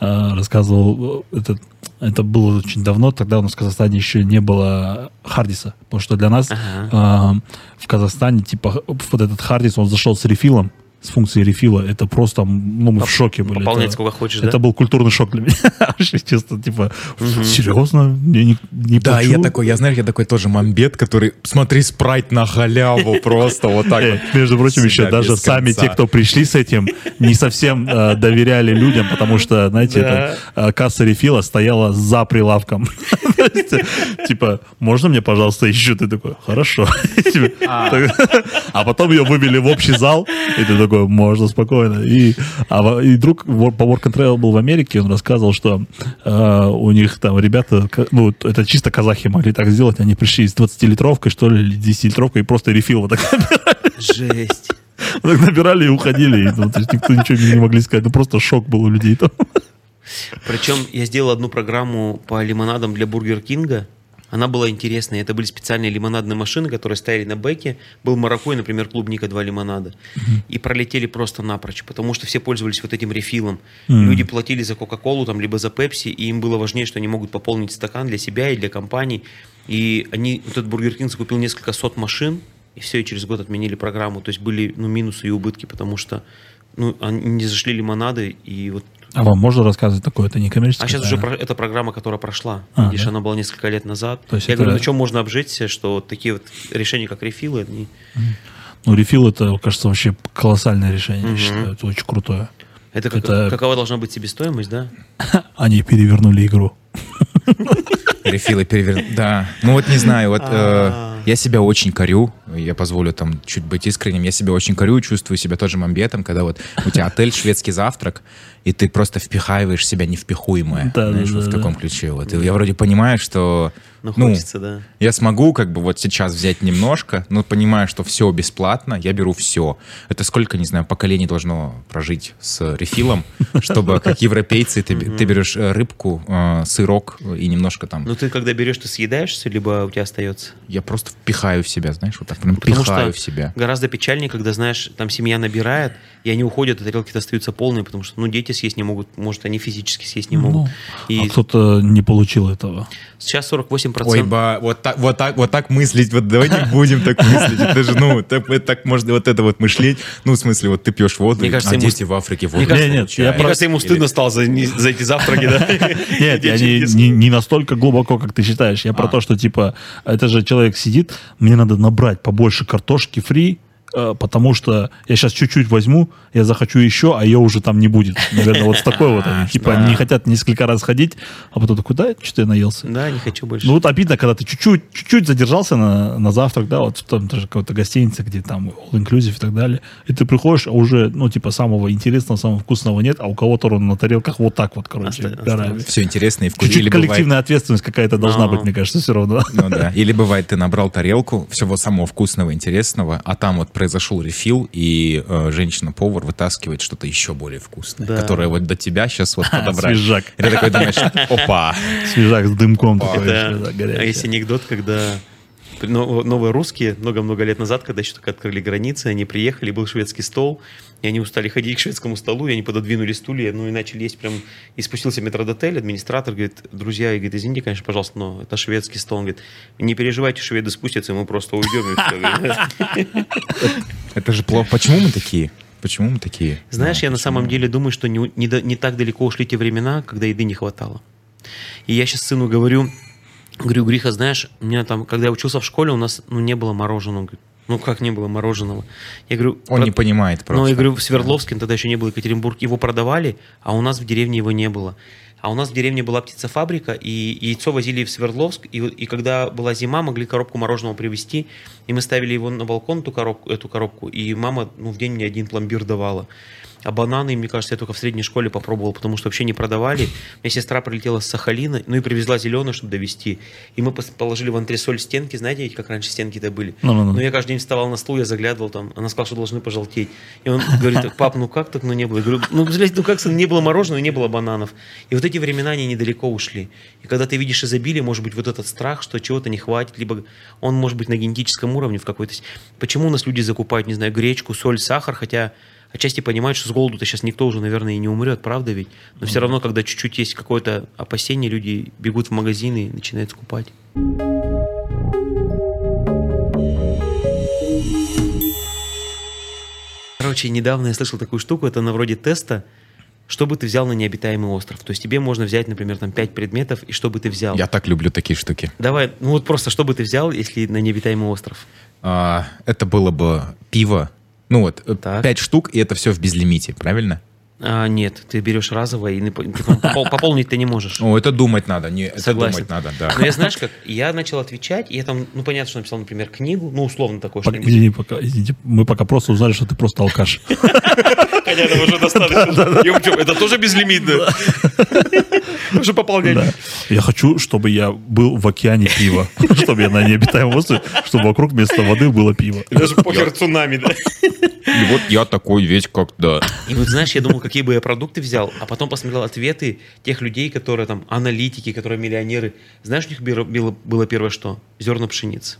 э, рассказывал, это, это было очень давно, тогда у нас в Казахстане еще не было Хардиса, потому что для нас ага. э, в Казахстане, типа, вот этот Хардис, он зашел с рефилом, с функцией рефила, это просто, ну, мы Поп- в шоке были. Пополнять это, сколько хочешь, Это да? был культурный шок для меня. Честно, типа, угу. серьезно? Я не, не Да, плачу? я такой, я знаю, я такой тоже мамбет, который, смотри, спрайт на халяву просто вот так вот. Между прочим, еще даже сами те, кто пришли с этим, не совсем э, доверяли людям, потому что, знаете, это, э, касса рефила стояла за прилавком. Типа, можно мне, пожалуйста, еще? Ты такой, хорошо. А. а потом ее вывели в общий зал, и ты такой, такое, можно спокойно. И, а, и друг по Work and Travel был в Америке, он рассказывал, что э, у них там ребята, ну, это чисто казахи могли так сделать, они пришли с 20-литровкой, что ли, или 10-литровкой, и просто рефил вот так набирали. Жесть. Вот так набирали и уходили. И, ну, то есть никто ничего не могли сказать. Ну, просто шок был у людей там. Причем я сделал одну программу по лимонадам для Бургер Кинга. Она была интересная. Это были специальные лимонадные машины, которые стояли на бэке. Был Марокко например, клубника два лимонада. Mm-hmm. И пролетели просто напрочь, потому что все пользовались вот этим refill ом. Mm-hmm. Люди платили за Кока-Колу, там, либо за Пепси, и им было важнее, что они могут пополнить стакан для себя и для компаний. И они, вот этот Бургер Кинг закупил несколько сот машин, и все, и через год отменили программу. То есть были ну, минусы и убытки, потому что ну, они не зашли лимонады, и вот а вам можно рассказывать такое? Это не коммерческое? А сейчас уже про, это программа, которая прошла. А, Видишь, да? она была несколько лет назад. То есть Я это... говорю, на чем можно обжиться, что вот такие вот решения, как рефилы, они... Ну, рефил это, кажется, вообще колоссальное решение, угу. я считаю. Это очень крутое. Это, как, это... какова должна быть себестоимость, да? Они перевернули игру. Рефилы перевернули. Да. Ну вот не знаю, вот э, я себя очень корю, я позволю там чуть быть искренним, я себя очень корю, чувствую себя тоже мамбетом, когда вот у тебя отель, шведский завтрак, и ты просто впихаиваешь себя невпихуемое, да, знаешь, да, вот да, в таком ключе. Вот. И я вроде понимаю, что ну, ну, хочется, да. Я смогу как бы вот сейчас взять немножко, но понимаю, что все бесплатно, я беру все. Это сколько, не знаю, поколений должно прожить с рефилом, чтобы как европейцы ты, ты берешь э, рыбку, э, сырок и немножко там... Ну ты когда берешь, ты съедаешь все, либо у тебя остается? Я просто впихаю в себя, знаешь, вот так прям Потому впихаю в себя. гораздо печальнее, когда, знаешь, там семья набирает, и они уходят, а тарелки остаются полные, потому что, ну, дети съесть не могут, может, они физически съесть не ну, могут. и... А кто-то не получил этого. Сейчас 48 8%. Ой, ба, вот так, вот так, вот так мыслить, вот давай не будем так мыслить. Это же, ну, так, так можно вот это вот мышлить. Ну, в смысле, вот ты пьешь воду, Мне кажется, а ему... дети в Африке воду Мне кажется, нет, я Мне кажется, ему стыдно стало за, за эти завтраки, да? Нет, я не настолько глубоко, как ты считаешь. Я про а. то, что, типа, это же человек сидит, мне надо набрать побольше картошки фри, потому что я сейчас чуть-чуть возьму, я захочу еще, а ее уже там не будет. Наверное, вот с такой вот. Они, типа, не хотят несколько раз ходить, а потом такой, да, что-то я наелся. Да, не хочу больше. Ну, вот обидно, когда ты чуть-чуть, чуть-чуть задержался на, на завтрак, да, вот там даже какой-то гостиница, где там all-inclusive и так далее, и ты приходишь, а уже, ну, типа, самого интересного, самого вкусного нет, а у кого-то он на тарелках вот так вот, короче, Оста- Все интересно и вкусно. Чуть-чуть коллективная бывает... ответственность какая-то должна быть, мне кажется, все равно. Ну да. Или бывает, ты набрал тарелку всего самого вкусного, интересного, а там вот произошел рефил, и э, женщина-повар вытаскивает что-то еще более вкусное, да. которое вот до тебя сейчас вот подобрать. Свежак. И ты такой думаешь, опа. Свежак с дымком такой. Да. А есть анекдот, когда новые русские много-много лет назад, когда еще только открыли границы, они приехали, был шведский стол, и они устали ходить к шведскому столу, и они пододвинули стулья, ну и начали есть прям... И спустился метродотель, администратор говорит, друзья, и говорит, извините, конечно, пожалуйста, но это шведский стол. Он говорит, не переживайте, шведы спустятся, мы просто уйдем. Это же плохо. Почему мы такие? Почему мы такие? Знаешь, я на самом деле думаю, что не так далеко ушли те времена, когда еды не хватало. И я сейчас сыну говорю, говорю, Гриха, знаешь, у меня там, когда я учился в школе, у нас ну, не было мороженого. Он говорит, ну как не было мороженого? Я говорю, он про... не понимает просто. Ну, я говорю, в Свердловске, тогда еще не было Екатеринбург, его продавали, а у нас в деревне его не было. А у нас в деревне была птицефабрика, и яйцо возили в Свердловск, и, и когда была зима, могли коробку мороженого привезти, и мы ставили его на балкон, эту коробку, эту коробку и мама ну, в день мне один пломбир давала. А бананы, мне кажется, я только в средней школе попробовал, потому что вообще не продавали. Моя сестра прилетела с Сахалина, ну и привезла зеленую, чтобы довести. И мы положили в антресоль стенки, знаете, как раньше стенки-то были. No, no, no. Но я каждый день вставал на стул, я заглядывал там, она сказала, что должны пожелтеть. И он говорит, пап, ну как так, ну не было? Я говорю, ну, блядь, ну как, не было мороженого, не было бананов. И вот эти времена, они недалеко ушли. И когда ты видишь изобилие, может быть, вот этот страх, что чего-то не хватит, либо он может быть на генетическом уровне в какой-то... Почему у нас люди закупают, не знаю, гречку, соль, сахар, хотя отчасти понимают, что с голоду-то сейчас никто уже, наверное, и не умрет, правда ведь? Но все равно, когда чуть-чуть есть какое-то опасение, люди бегут в магазины и начинают скупать. Короче, недавно я слышал такую штуку, это на вроде теста, что бы ты взял на необитаемый остров. То есть тебе можно взять, например, там пять предметов, и что бы ты взял. Я так люблю такие штуки. Давай, ну вот просто что бы ты взял, если на необитаемый остров? А, это было бы пиво, ну вот, э, так. 5 штук, и это все в безлимите, правильно? А, нет, ты берешь разово, и пополнить ты не можешь. О, это думать надо, не, это думать надо, да. Но я знаешь как, я начал отвечать, и я там, ну понятно, что написал, например, книгу, ну условно такое что Извини, пока, извините, мы пока просто узнали, что ты просто алкаш. Хотя это уже достаточно. Это тоже безлимитно. Уже пополнять. Я хочу, чтобы я был в океане пива. Чтобы я на необитаемом острове, чтобы вокруг вместо воды было пиво. Даже похер цунами, да? И вот я такой весь как, да. И вот знаешь, я думал, какие бы я продукты взял, а потом посмотрел ответы тех людей, которые там аналитики, которые миллионеры. Знаешь, у них было, было первое что? Зерна пшеницы.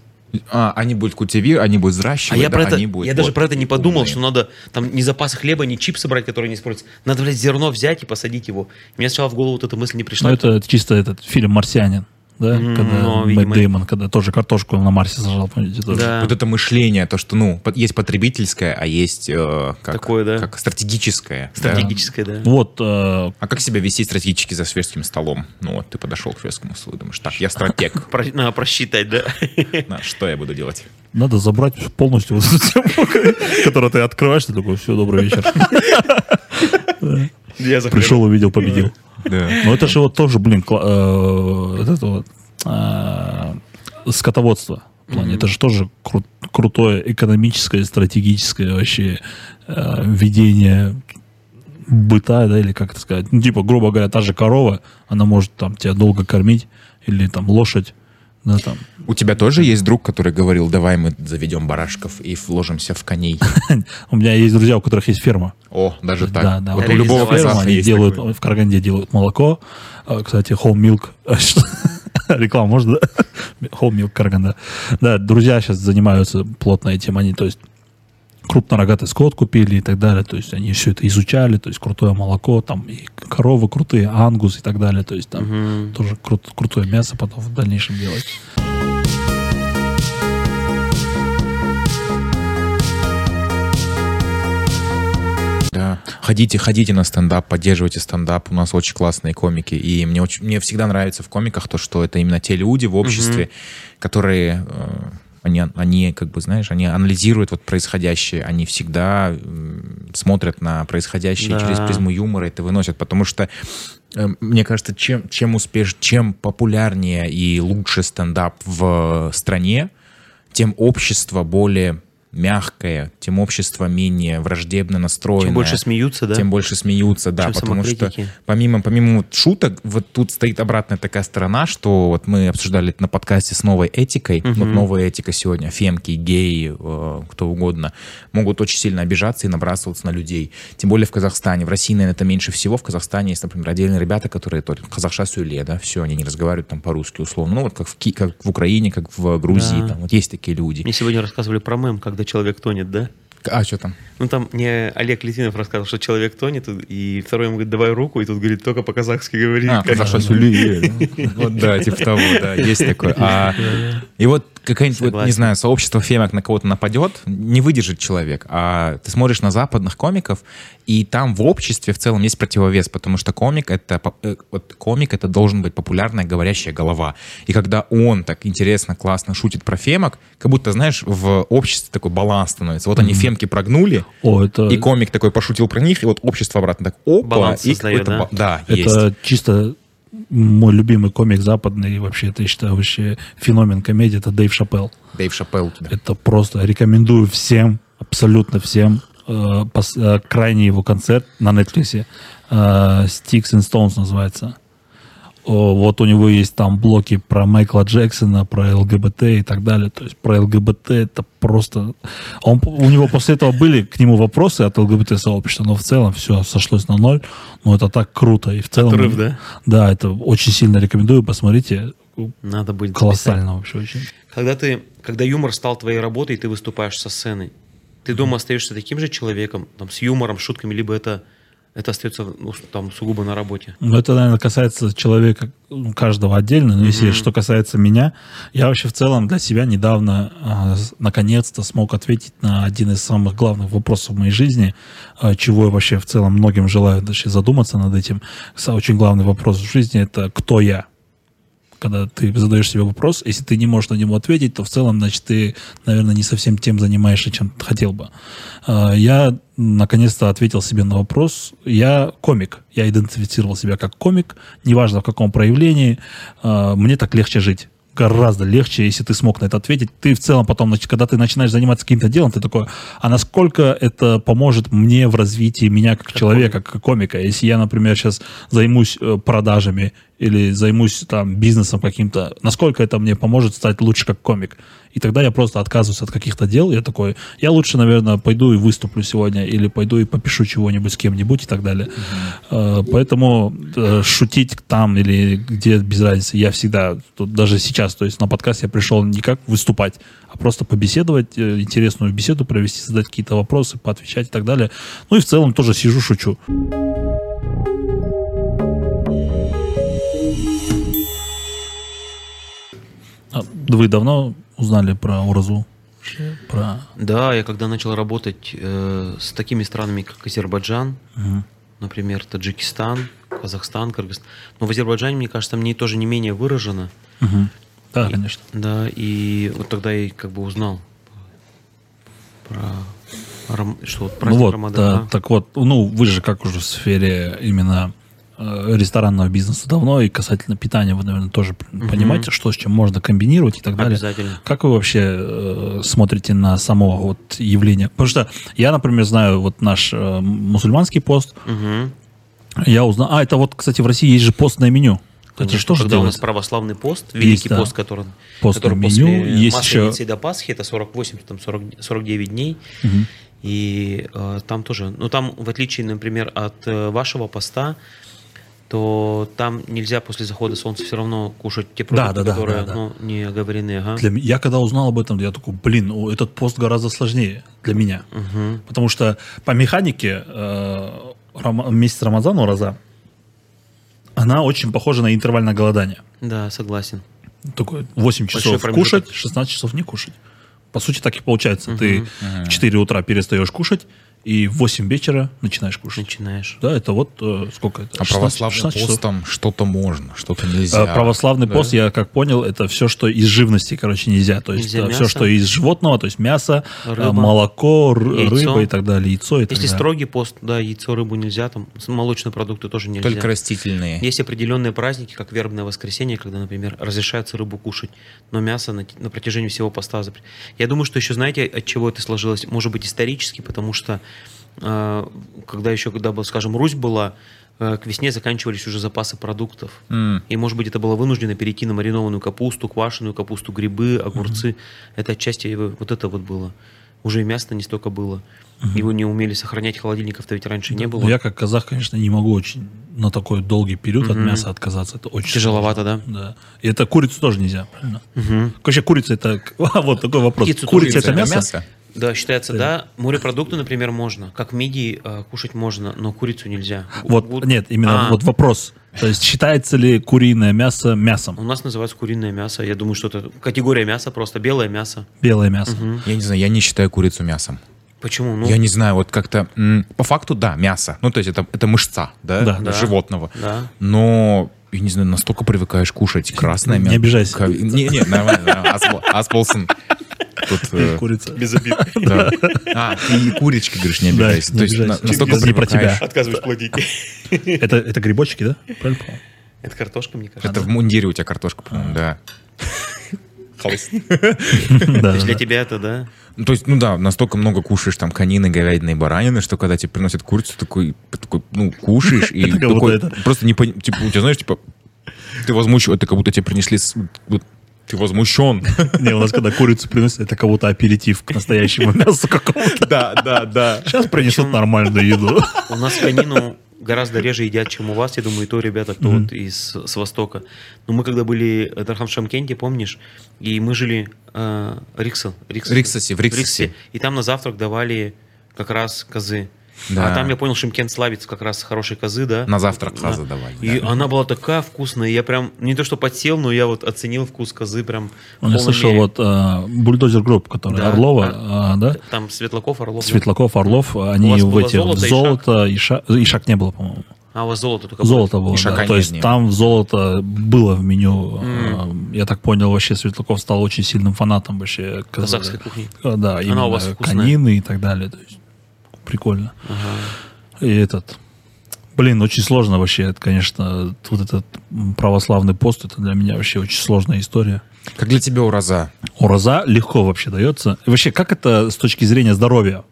А, они будут культивировать, они будут взращивать, а я, да, про это, они будут, я вот, даже про это не подумал, умные. что надо там не запасы хлеба, не чипсы брать, которые не используются. Надо, блядь, зерно взять и посадить его. Мне сначала в голову вот эта мысль не пришла. Ну, это чисто этот фильм «Марсианин» да, mm, когда но, Мэтт Дэймон, когда тоже картошку на Марсе сажал, помните, тоже. Да. Вот это мышление, то, что, ну, есть потребительское, а есть э, как, Такое, да. как стратегическое. Стратегическое, да. да. Вот. Э... А как себя вести стратегически за шведским столом? Ну, вот ты подошел к шведскому столу, думаешь, так, я стратег. Надо просчитать, да? Что я буду делать? Надо забрать полностью вот эту тему, которую ты открываешь, ты такой, все, добрый вечер. Пришел, увидел, победил. Но это же вот тоже, блин, э, э, скотоводство. Mm-hmm. Это же тоже кру- крутое экономическое, стратегическое вообще э, ведение быта, да, или как это сказать. Ну, типа, грубо говоря, та же корова, она может там тебя долго кормить, или там лошадь, да, там. У тебя тоже есть друг, который говорил, давай мы заведем барашков и вложимся в коней? У меня есть друзья, у которых есть ферма. О, даже так. Да, да. Вот у любого ферма они делают, в Караганде делают молоко. А, кстати, Home Milk. Реклама можно? Home Milk Караганда. Да, друзья сейчас занимаются плотно этим. Они, то есть, крупнорогатый скот купили и так далее. То есть они все это изучали, то есть крутое молоко, там и коровы крутые, ангус и так далее. То есть там угу. тоже крут, крутое мясо потом в дальнейшем делать. Да. Ходите, ходите на стендап, поддерживайте стендап. У нас очень классные комики. И мне, очень, мне всегда нравится в комиках то, что это именно те люди в обществе, угу. которые э, они, они, как бы, знаешь, они анализируют вот происходящее, они всегда смотрят на происходящее да. через призму юмора это выносят, потому что э, мне кажется, чем, чем успеш, чем популярнее и лучше стендап в стране, тем общество более мягкое, тем общество менее враждебно настроено. Тем больше смеются, да? Тем больше смеются, да, Чем потому что помимо, помимо вот шуток, вот тут стоит обратная такая сторона, что вот мы обсуждали это на подкасте с новой этикой, угу. вот новая этика сегодня, фемки, геи, э, кто угодно, могут очень сильно обижаться и набрасываться на людей. Тем более в Казахстане. В России, наверное, это меньше всего. В Казахстане есть, например, отдельные ребята, которые только казахша сюле, да, все, они не разговаривают там по-русски условно. Ну вот как в, как в Украине, как в Грузии, да. там вот есть такие люди. Мне сегодня рассказывали про мем, когда человек тонет, да? А что там? Ну, там мне Олег Литвинов рассказал, что человек тонет, и второй ему говорит, давай руку, и тут говорит, только по-казахски говори. А, казахша сюли. Вот да, типа того, да, есть такое. А, и вот какая-нибудь, вот, не знаю, сообщество фемок на кого-то нападет, не выдержит человек. А ты смотришь на западных комиков, и там в обществе в целом есть противовес, потому что комик это, э, вот комик это должен быть популярная говорящая голова. И когда он так интересно, классно шутит про фемок, как будто, знаешь, в обществе такой баланс становится. Вот они фемки прогнули, О, это... и комик такой пошутил про них, и вот общество обратно так, опа, баланс и создает, да? да, это есть. чисто мой любимый комик западный, вообще, это, я считаю, вообще феномен комедии, это Дэйв Шапелл. Дэйв Шапелл тебя. Это просто рекомендую всем, абсолютно всем, э, пос, э, крайний его концерт на Netflix, э, Sticks and Stones называется вот у него есть там блоки про Майкла Джексона, про ЛГБТ и так далее. То есть про ЛГБТ это просто... Он, у него после этого были к нему вопросы от ЛГБТ-сообщества, но в целом все сошлось на ноль. Но это так круто. И в целом... Отрыв, да? Да, это очень сильно рекомендую. Посмотрите. Надо быть колоссально вообще очень. Когда ты, когда юмор стал твоей работой, и ты выступаешь со сцены, ты дома остаешься таким же человеком, там, с юмором, шутками, либо это это остается ну, там сугубо на работе. Ну, это, наверное, касается человека ну, каждого отдельно. Но mm-hmm. если что касается меня, я вообще в целом для себя недавно э, наконец-то смог ответить на один из самых главных вопросов в моей жизни, э, чего я вообще в целом многим желаю даже задуматься над этим. Очень главный вопрос в жизни это кто я когда ты задаешь себе вопрос, если ты не можешь на него ответить, то в целом, значит, ты, наверное, не совсем тем занимаешься, чем хотел бы. А, я наконец-то ответил себе на вопрос. Я комик. Я идентифицировал себя как комик, неважно в каком проявлении. А, мне так легче жить гораздо легче, если ты смог на это ответить. Ты в целом потом, когда ты начинаешь заниматься каким-то делом, ты такой, а насколько это поможет мне в развитии меня как, как человека, комик. как комика? Если я, например, сейчас займусь э, продажами или займусь там бизнесом каким-то, насколько это мне поможет стать лучше как комик? И тогда я просто отказываюсь от каких-то дел. Я такой, я лучше, наверное, пойду и выступлю сегодня, или пойду и попишу чего-нибудь с кем-нибудь и так далее. Mm-hmm. Поэтому э, шутить там или где без разницы. Я всегда, даже сейчас, то есть на подкаст я пришел не как выступать, а просто побеседовать, э, интересную беседу провести, задать какие-то вопросы, поотвечать и так далее. Ну и в целом тоже сижу, шучу. А вы давно узнали про Уразу? Про... Да, я когда начал работать э, с такими странами, как Азербайджан, угу. например, Таджикистан, Казахстан, Кыргызстан. Но в Азербайджане, мне кажется, мне тоже не менее выражено. Угу. Да, и, конечно. Да, и вот тогда я как бы узнал про что вот праздник ну вот, Рамадана. Да, так вот, ну вы же как уже в сфере именно ресторанного бизнеса давно, и касательно питания вы, наверное, тоже угу. понимаете, что с чем можно комбинировать и так далее. Обязательно. Как вы вообще э, смотрите на само вот явление? Потому что я, например, знаю вот наш э, мусульманский пост. Угу. Я узнал... А, это вот, кстати, в России есть же постное меню. Конечно, это что же у нас православный пост, великий есть, пост, да. который, Постное который меню, после есть Масленицы еще... до Пасхи, это 48, там 40, 49 дней. Угу. И э, там тоже, ну там, в отличие, например, от э, вашего поста, то там нельзя после захода солнца все равно кушать те продукты, да, да, которые да, да, Ну, не оговорены. Ага. Для, я когда узнал об этом, я такой, блин, этот пост гораздо сложнее для меня. Угу. Потому что по механике э, рам, месяц Рамазана, Ураза, она очень похожа на интервальное голодание. Да, согласен. Такой 8 часов кушать, 16 часов не кушать. По сути, так и получается. Угу. Ты угу. в 4 утра перестаешь кушать, и в 8 вечера начинаешь кушать. Начинаешь. Да, это вот э, сколько это? А 16, православный пост там что-то можно, что-то нельзя. А, православный да? пост, я как понял, это все, что из живности, короче, нельзя. То есть нельзя все, что из животного, то есть мясо, э, рыба, молоко, яйцо. рыба и так далее, яйцо и Если так далее. строгий пост, да, яйцо, рыбу нельзя, там молочные продукты тоже нельзя. Только растительные. Есть определенные праздники, как вербное воскресенье, когда, например, разрешается рыбу кушать, но мясо на, на протяжении всего поста. Я думаю, что еще, знаете, от чего это сложилось? Может быть, исторически, потому что э, когда еще, когда, был, скажем, Русь была, э, к весне заканчивались уже запасы продуктов. Mm. И, может быть, это было вынуждено перейти на маринованную капусту, квашеную капусту, грибы, огурцы. Mm-hmm. Это отчасти вот это вот было. Уже и мясо не столько было. Угу. Его не умели сохранять, холодильников-то ведь раньше да. не было. Я как казах, конечно, не могу очень на такой долгий период угу. от мяса отказаться. Это очень Тяжеловато, сложно. да? Да. И это курицу тоже нельзя, правильно? Угу. Вообще курица это... вот такой вопрос. Птицу курица это мясо? мясо? Да, считается, да. да. Морепродукты, например, можно. Как мидии э, кушать можно, но курицу нельзя. Вот, вот. нет, именно а. вот вопрос. То есть считается ли куриное мясо мясом? У нас называется куриное мясо. Я думаю, что это категория мяса просто, белое мясо. Белое мясо. Угу. Я не знаю, я не считаю курицу мясом. Почему? Ну... Я не знаю, вот как-то... По факту, да, мясо. Ну, то есть это, это мышца, да, да, да. животного. Да. Но я не знаю, настолько привыкаешь кушать красное мясо. Не обижайся. Не, не, нормально. Асполсон. Тут, э... Курица. Без обид. Да. А, ты и курочки, говоришь, не обижайся. Да. То есть настолько не про тебя. Отказываюсь платить. Это, это грибочки, да? Правильно? Это картошка, мне кажется. Это в мундире у тебя картошка, по-моему, да. Хлыст. Для тебя это, да? Ну, то есть, ну да, настолько много кушаешь там конины, говядины и баранины, что когда тебе приносят курицу, такой, такой ну, кушаешь, и такой, просто не типа, у тебя, знаешь, типа, ты возмущен, это как будто тебе принесли вот, ты возмущен. Не, у нас когда курицу приносят, это кого-то аперитив к настоящему мясу какому-то. Да, да, да. Сейчас принесут нормальную еду. У нас конину гораздо реже едят, чем у вас, я думаю, и то ребята, кто mm-hmm. вот из с Востока. Но мы когда были в Дархам Шамкенте, помнишь, и мы жили э, Рикса, Рикса, Риксасе, в Риксасе. Риксе, и там на завтрак давали как раз козы. Да. А там я понял, Шимкент славится как раз хорошей козы, да? На завтрак да. козы давали. И да. она была такая вкусная, я прям не то что подсел, но я вот оценил вкус козы прям. Он я слышал мере. вот uh, Бульдозер Групп, который да, Орлова, а, uh, да? Там Светлаков, Орлов. Светлаков, Орлов, они в эти золото, золото и шаг. и шаг не было, по-моему. А у вас золото только Золото было, было да. То есть там золото было в меню. Mm. Я так понял, вообще Светлаков стал очень сильным фанатом вообще казахской кухни. Да, именно Она у вас конины и так далее. То есть прикольно. Ага. И этот... Блин, очень сложно вообще, это, конечно, вот этот православный пост, это для меня вообще очень сложная история. Как для тебя ураза? Ураза легко вообще дается. И вообще, как это с точки зрения здоровья?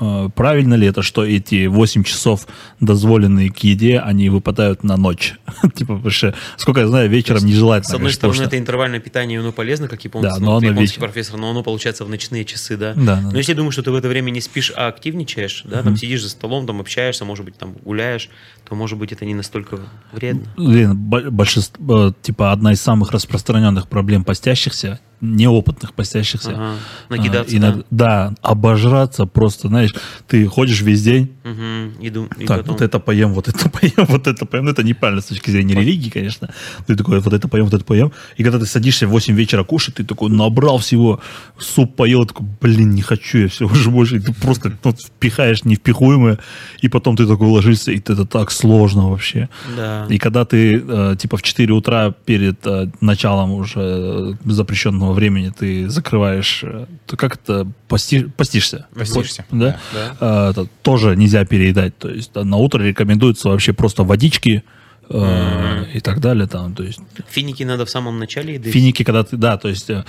Э, правильно ли это, что эти 8 часов дозволенные к еде, они выпадают на ночь? типа, потому что, сколько я знаю, вечером не желательно. С одной конечно, стороны, это интервальное питание, оно полезно, как японцы, да, но оно японский профессор, но оно получается в ночные часы, да? Да. Но да. если думаешь, что ты в это время не спишь, а активничаешь, да, там сидишь за столом, там общаешься, может быть, там гуляешь, то, может быть, это не настолько вредно. Блин, большинство, э, типа, одна из самых распространенных проблем постящихся неопытных постящихся. Ага. Накидаться, а, иногда, да? Да, обожраться просто, знаешь, ты ходишь весь день, угу. Иду, и так, потом... вот это поем, вот это поем, вот это поем. Ну, это неправильно с точки зрения религии, конечно. Ты такой, вот это поем, вот это поем. И когда ты садишься в 8 вечера кушать, ты такой набрал всего, суп поел, такой, блин, не хочу я все уже больше. И ты просто ну, впихаешь невпихуемое, и потом ты такой ложишься, и это так сложно вообще. Да. И когда ты, э, типа, в 4 утра перед э, началом уже запрещенного времени ты закрываешь, э, то как это пости, постишься? Постишься. Да. да. А, это тоже нельзя переедать. То есть на утро рекомендуется вообще просто водички, mm-hmm. и так далее. Там, то есть, Финики надо в самом начале еды? Финики, когда ты, да, то есть э,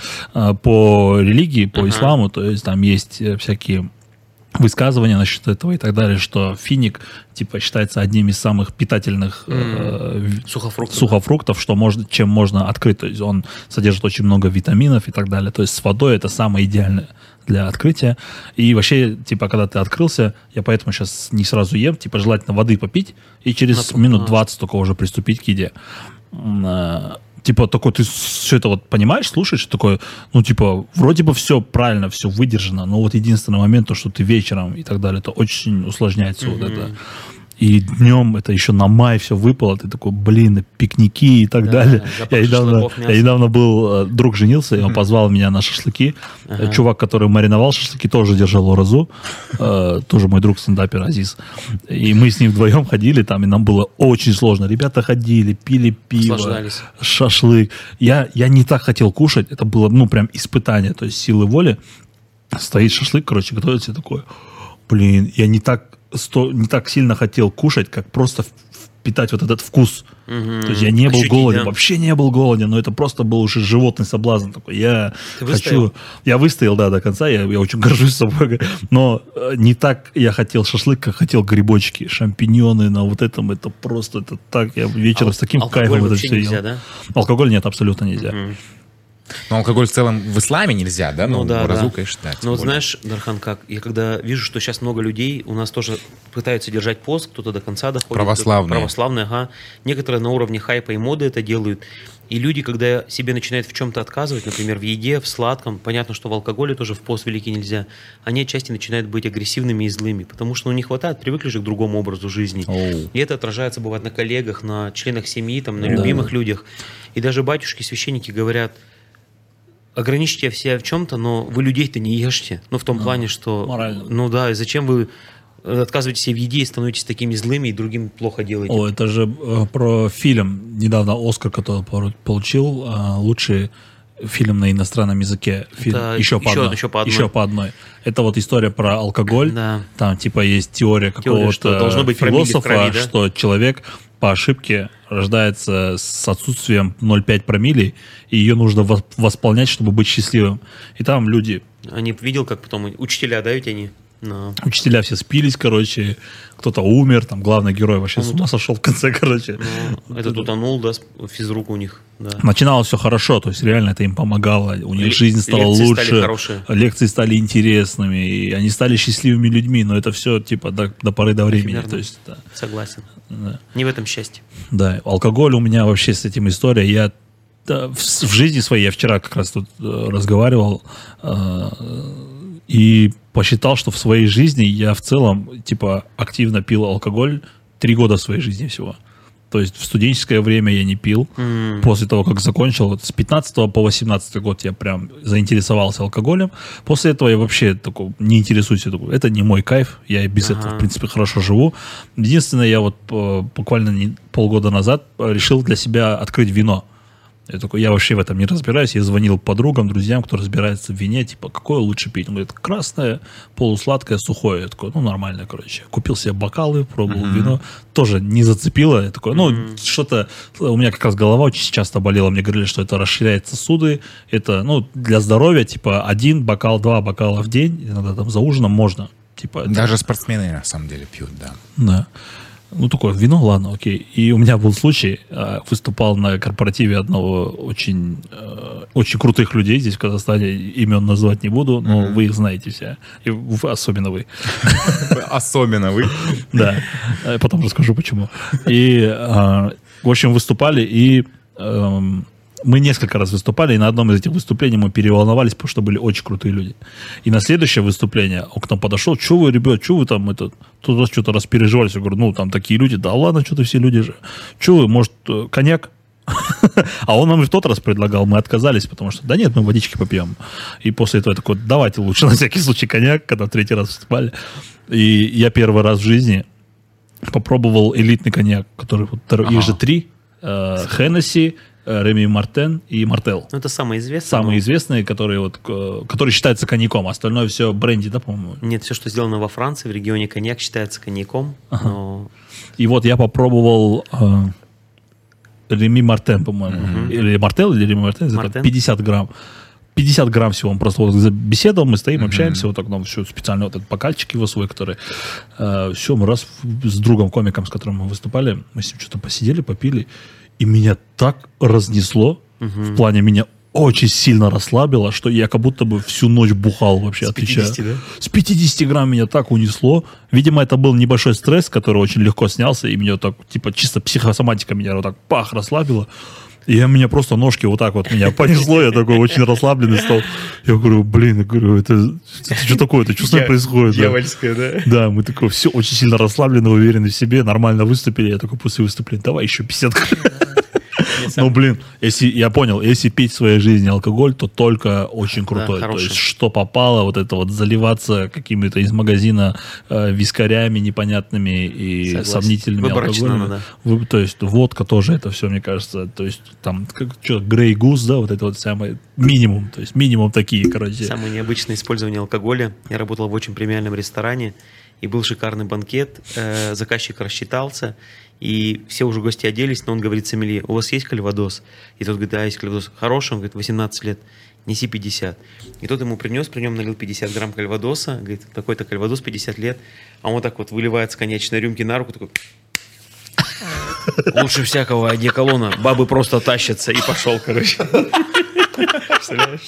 по религии, по uh-huh. исламу, то есть там есть всякие высказывания насчет этого и так далее, что финик типа считается одним из самых питательных mm. э, сухофруктов. сухофруктов, что можно, чем можно открыть. То есть он содержит очень много витаминов и так далее. То есть с водой это самое идеальное для открытия. И вообще, типа, когда ты открылся, я поэтому сейчас не сразу ем, типа, желательно воды попить и через На минут 20 только уже приступить к еде э, типа, такой, ты все это вот понимаешь, слушаешь, такой, ну, типа, вроде бы все правильно, все выдержано, но вот единственный момент, то, что ты вечером и так далее, это очень усложняется mm-hmm. вот это. И днем это еще на май все выпало, ты такой, блин, пикники и так да, далее. Я недавно, я недавно был, э, друг женился, и он позвал меня на шашлыки. Ага. Чувак, который мариновал шашлыки, тоже держал уразу. Э, тоже мой друг стендапер Азиз. И мы с ним вдвоем ходили там, и нам было очень сложно. Ребята ходили, пили пиво, шашлык. Я, я не так хотел кушать, это было, ну, прям испытание, то есть силы воли. Стоит шашлык, короче, готовится такой, блин, я не так сто, не так сильно хотел кушать, как просто впитать вот этот вкус. Угу. То есть я не был Ощутить, голоден, да? вообще не был голоден, но это просто был уже животный соблазн такой. Я Ты хочу... Я выстоял, да, до конца, я, я очень горжусь собой, но э, не так я хотел шашлык, как хотел грибочки, шампиньоны на вот этом, это просто, это так, я вечером а с таким кайфом это все нельзя, ел. Да? Алкоголь нет, абсолютно нельзя. Угу. Но алкоголь в целом в исламе нельзя, да? Ну, ну да, разу, да. конечно, да. Ну, знаешь, Дархан, как, я когда вижу, что сейчас много людей у нас тоже пытаются держать пост, кто-то до конца доходит. Православные. Православные, ага. Некоторые на уровне хайпа и моды это делают. И люди, когда себе начинают в чем-то отказывать, например, в еде, в сладком, понятно, что в алкоголе тоже в пост великий нельзя, они отчасти начинают быть агрессивными и злыми, потому что ну, не хватает, привыкли же к другому образу жизни. Oh. И это отражается, бывает, на коллегах, на членах семьи, там, на да. любимых людях. И даже батюшки, священники говорят – ограничьте все в чем-то, но вы людей-то не ешьте. Ну, в том а, плане, что... Морально. Ну да, и зачем вы отказываетесь в еде и становитесь такими злыми, и другим плохо делаете. О, это же э, про фильм. Недавно Оскар, который получил, э, лучший фильм на иностранном языке. Фильм. Это еще, по еще, одной. еще по одной. Еще по одной. Это вот история про алкоголь. Да. Там типа есть теория какого-то должно быть философа, крови, да? что человек по ошибке рождается с отсутствием 0,5 промилей, и ее нужно восполнять, чтобы быть счастливым. И там люди... Они видел, как потом учителя, да, ведь они? No. Учителя все спились, короче, кто-то умер, там главный герой вообще Он с ума сошел в конце, короче. Ну, этот утонул, да, физрук у них. Да. Начиналось все хорошо, то есть реально это им помогало, у них Л- жизнь стала лекции лучше, стали хорошие. лекции стали интересными, и они стали счастливыми людьми, но это все типа до, до поры до времени. То есть, да. Согласен. Да. Не в этом счастье. Да, алкоголь у меня вообще с этим история. Я да, в, в жизни своей, я вчера как раз тут э, разговаривал, э, и посчитал, что в своей жизни я в целом, типа, активно пил алкоголь три года своей жизни всего. То есть в студенческое время я не пил. Mm. После того, как закончил, вот с 15 по 18 год я прям заинтересовался алкоголем. После этого я вообще такой, не интересуюсь. Это не мой кайф. Я и без ага. этого, в принципе, хорошо живу. Единственное, я вот э, буквально не, полгода назад решил для себя открыть вино. Я такой, я вообще в этом не разбираюсь. Я звонил подругам, друзьям, кто разбирается в вине, типа, какое лучше пить? Он говорит, красное, полусладкое, сухое. Я такой, ну, нормально, короче. Купил себе бокалы, пробовал mm-hmm. вино. Тоже не зацепило. Я такой, ну, mm-hmm. что-то... У меня как раз голова очень часто болела. Мне говорили, что это расширяет сосуды. Это, ну, для здоровья, типа, один бокал, два бокала в день. Иногда там за ужином можно. Типа, Даже это... спортсмены, на самом деле, пьют, да. Да. Ну, такое вино, ладно, окей. И у меня был случай, э, выступал на корпоративе одного очень, э, очень крутых людей здесь в Казахстане, имен назвать не буду, но mm-hmm. вы их знаете все. И особенно вы. Особенно вы? Да. Э, потом расскажу, почему. И, в общем, выступали, и эм, мы несколько раз выступали, и на одном из этих выступлений мы переволновались, потому что были очень крутые люди. И на следующее выступление он к нам подошел, что вы, ребят, что вы там, это, тут что-то распереживались. Я говорю, ну, там такие люди, да ладно, что-то все люди же. Что вы, может, э, коньяк? А он нам в тот раз предлагал, мы отказались, потому что, да нет, мы водички попьем. И после этого я такой, давайте лучше на всякий случай коньяк, когда в третий раз выступали. И я первый раз в жизни попробовал элитный коньяк, который, вот, их же три, э, Хеннесси, Реми Мартен и Мартел. Ну, это самые известные. Самые но... известные, которые, вот, которые считаются коньяком. Остальное все бренди, да, по-моему? Нет, все, что сделано во Франции, в регионе коньяк, считается коньяком. Ага. Но... И вот я попробовал э, Реми Мартен, по-моему. Угу. Или Мартел, или Реми Мартен, Мартен? 50 грамм. 50 грамм всего, он просто вот беседовал, мы стоим, общаемся, mm-hmm. вот так нам все специально вот этот бокальчик его свой, который, э, все, мы раз с другом комиком, с которым мы выступали, мы с ним что-то посидели, попили, и меня так разнесло, угу. в плане меня очень сильно расслабило, что я как будто бы всю ночь бухал вообще, С отвечаю. 50, да? С 50 грамм меня так унесло. Видимо, это был небольшой стресс, который очень легко снялся, и меня так, типа, чисто психосоматика меня вот так пах расслабила. И я меня просто ножки вот так вот меня понесло, я такой очень расслабленный стал. Я говорю, блин, я говорю, это, это что такое, это что с нами происходит? Дьявольское, да? Да, мы такой все очень сильно расслаблены, уверены в себе, нормально выступили. Я такой после выступления, давай еще 50 ну, блин, если я понял, если пить в своей жизни алкоголь, то только очень крутой. Да, то есть, что попало, вот это вот заливаться какими-то из магазина э, вискарями непонятными и Согласен. сомнительными Выборочно алкоголями. Надо. То есть, водка тоже это все, мне кажется. То есть, там, как, что, Грей Гус, да, вот это вот самое минимум. То есть, минимум такие, короче. Самое необычное использование алкоголя. Я работал в очень премиальном ресторане, и был шикарный банкет, э, заказчик рассчитался, и все уже гости оделись, но он говорит Сомелье, у вас есть кальвадос? И тот говорит, да, есть кальвадос. Хороший, он говорит, 18 лет, неси 50. И тот ему принес, при нем налил 50 грамм кальвадоса, говорит, такой-то кальвадос, 50 лет, а он так вот выливает с конечной рюмки на руку, такой, лучше всякого одеколона, бабы просто тащатся, и пошел, короче. Представляешь?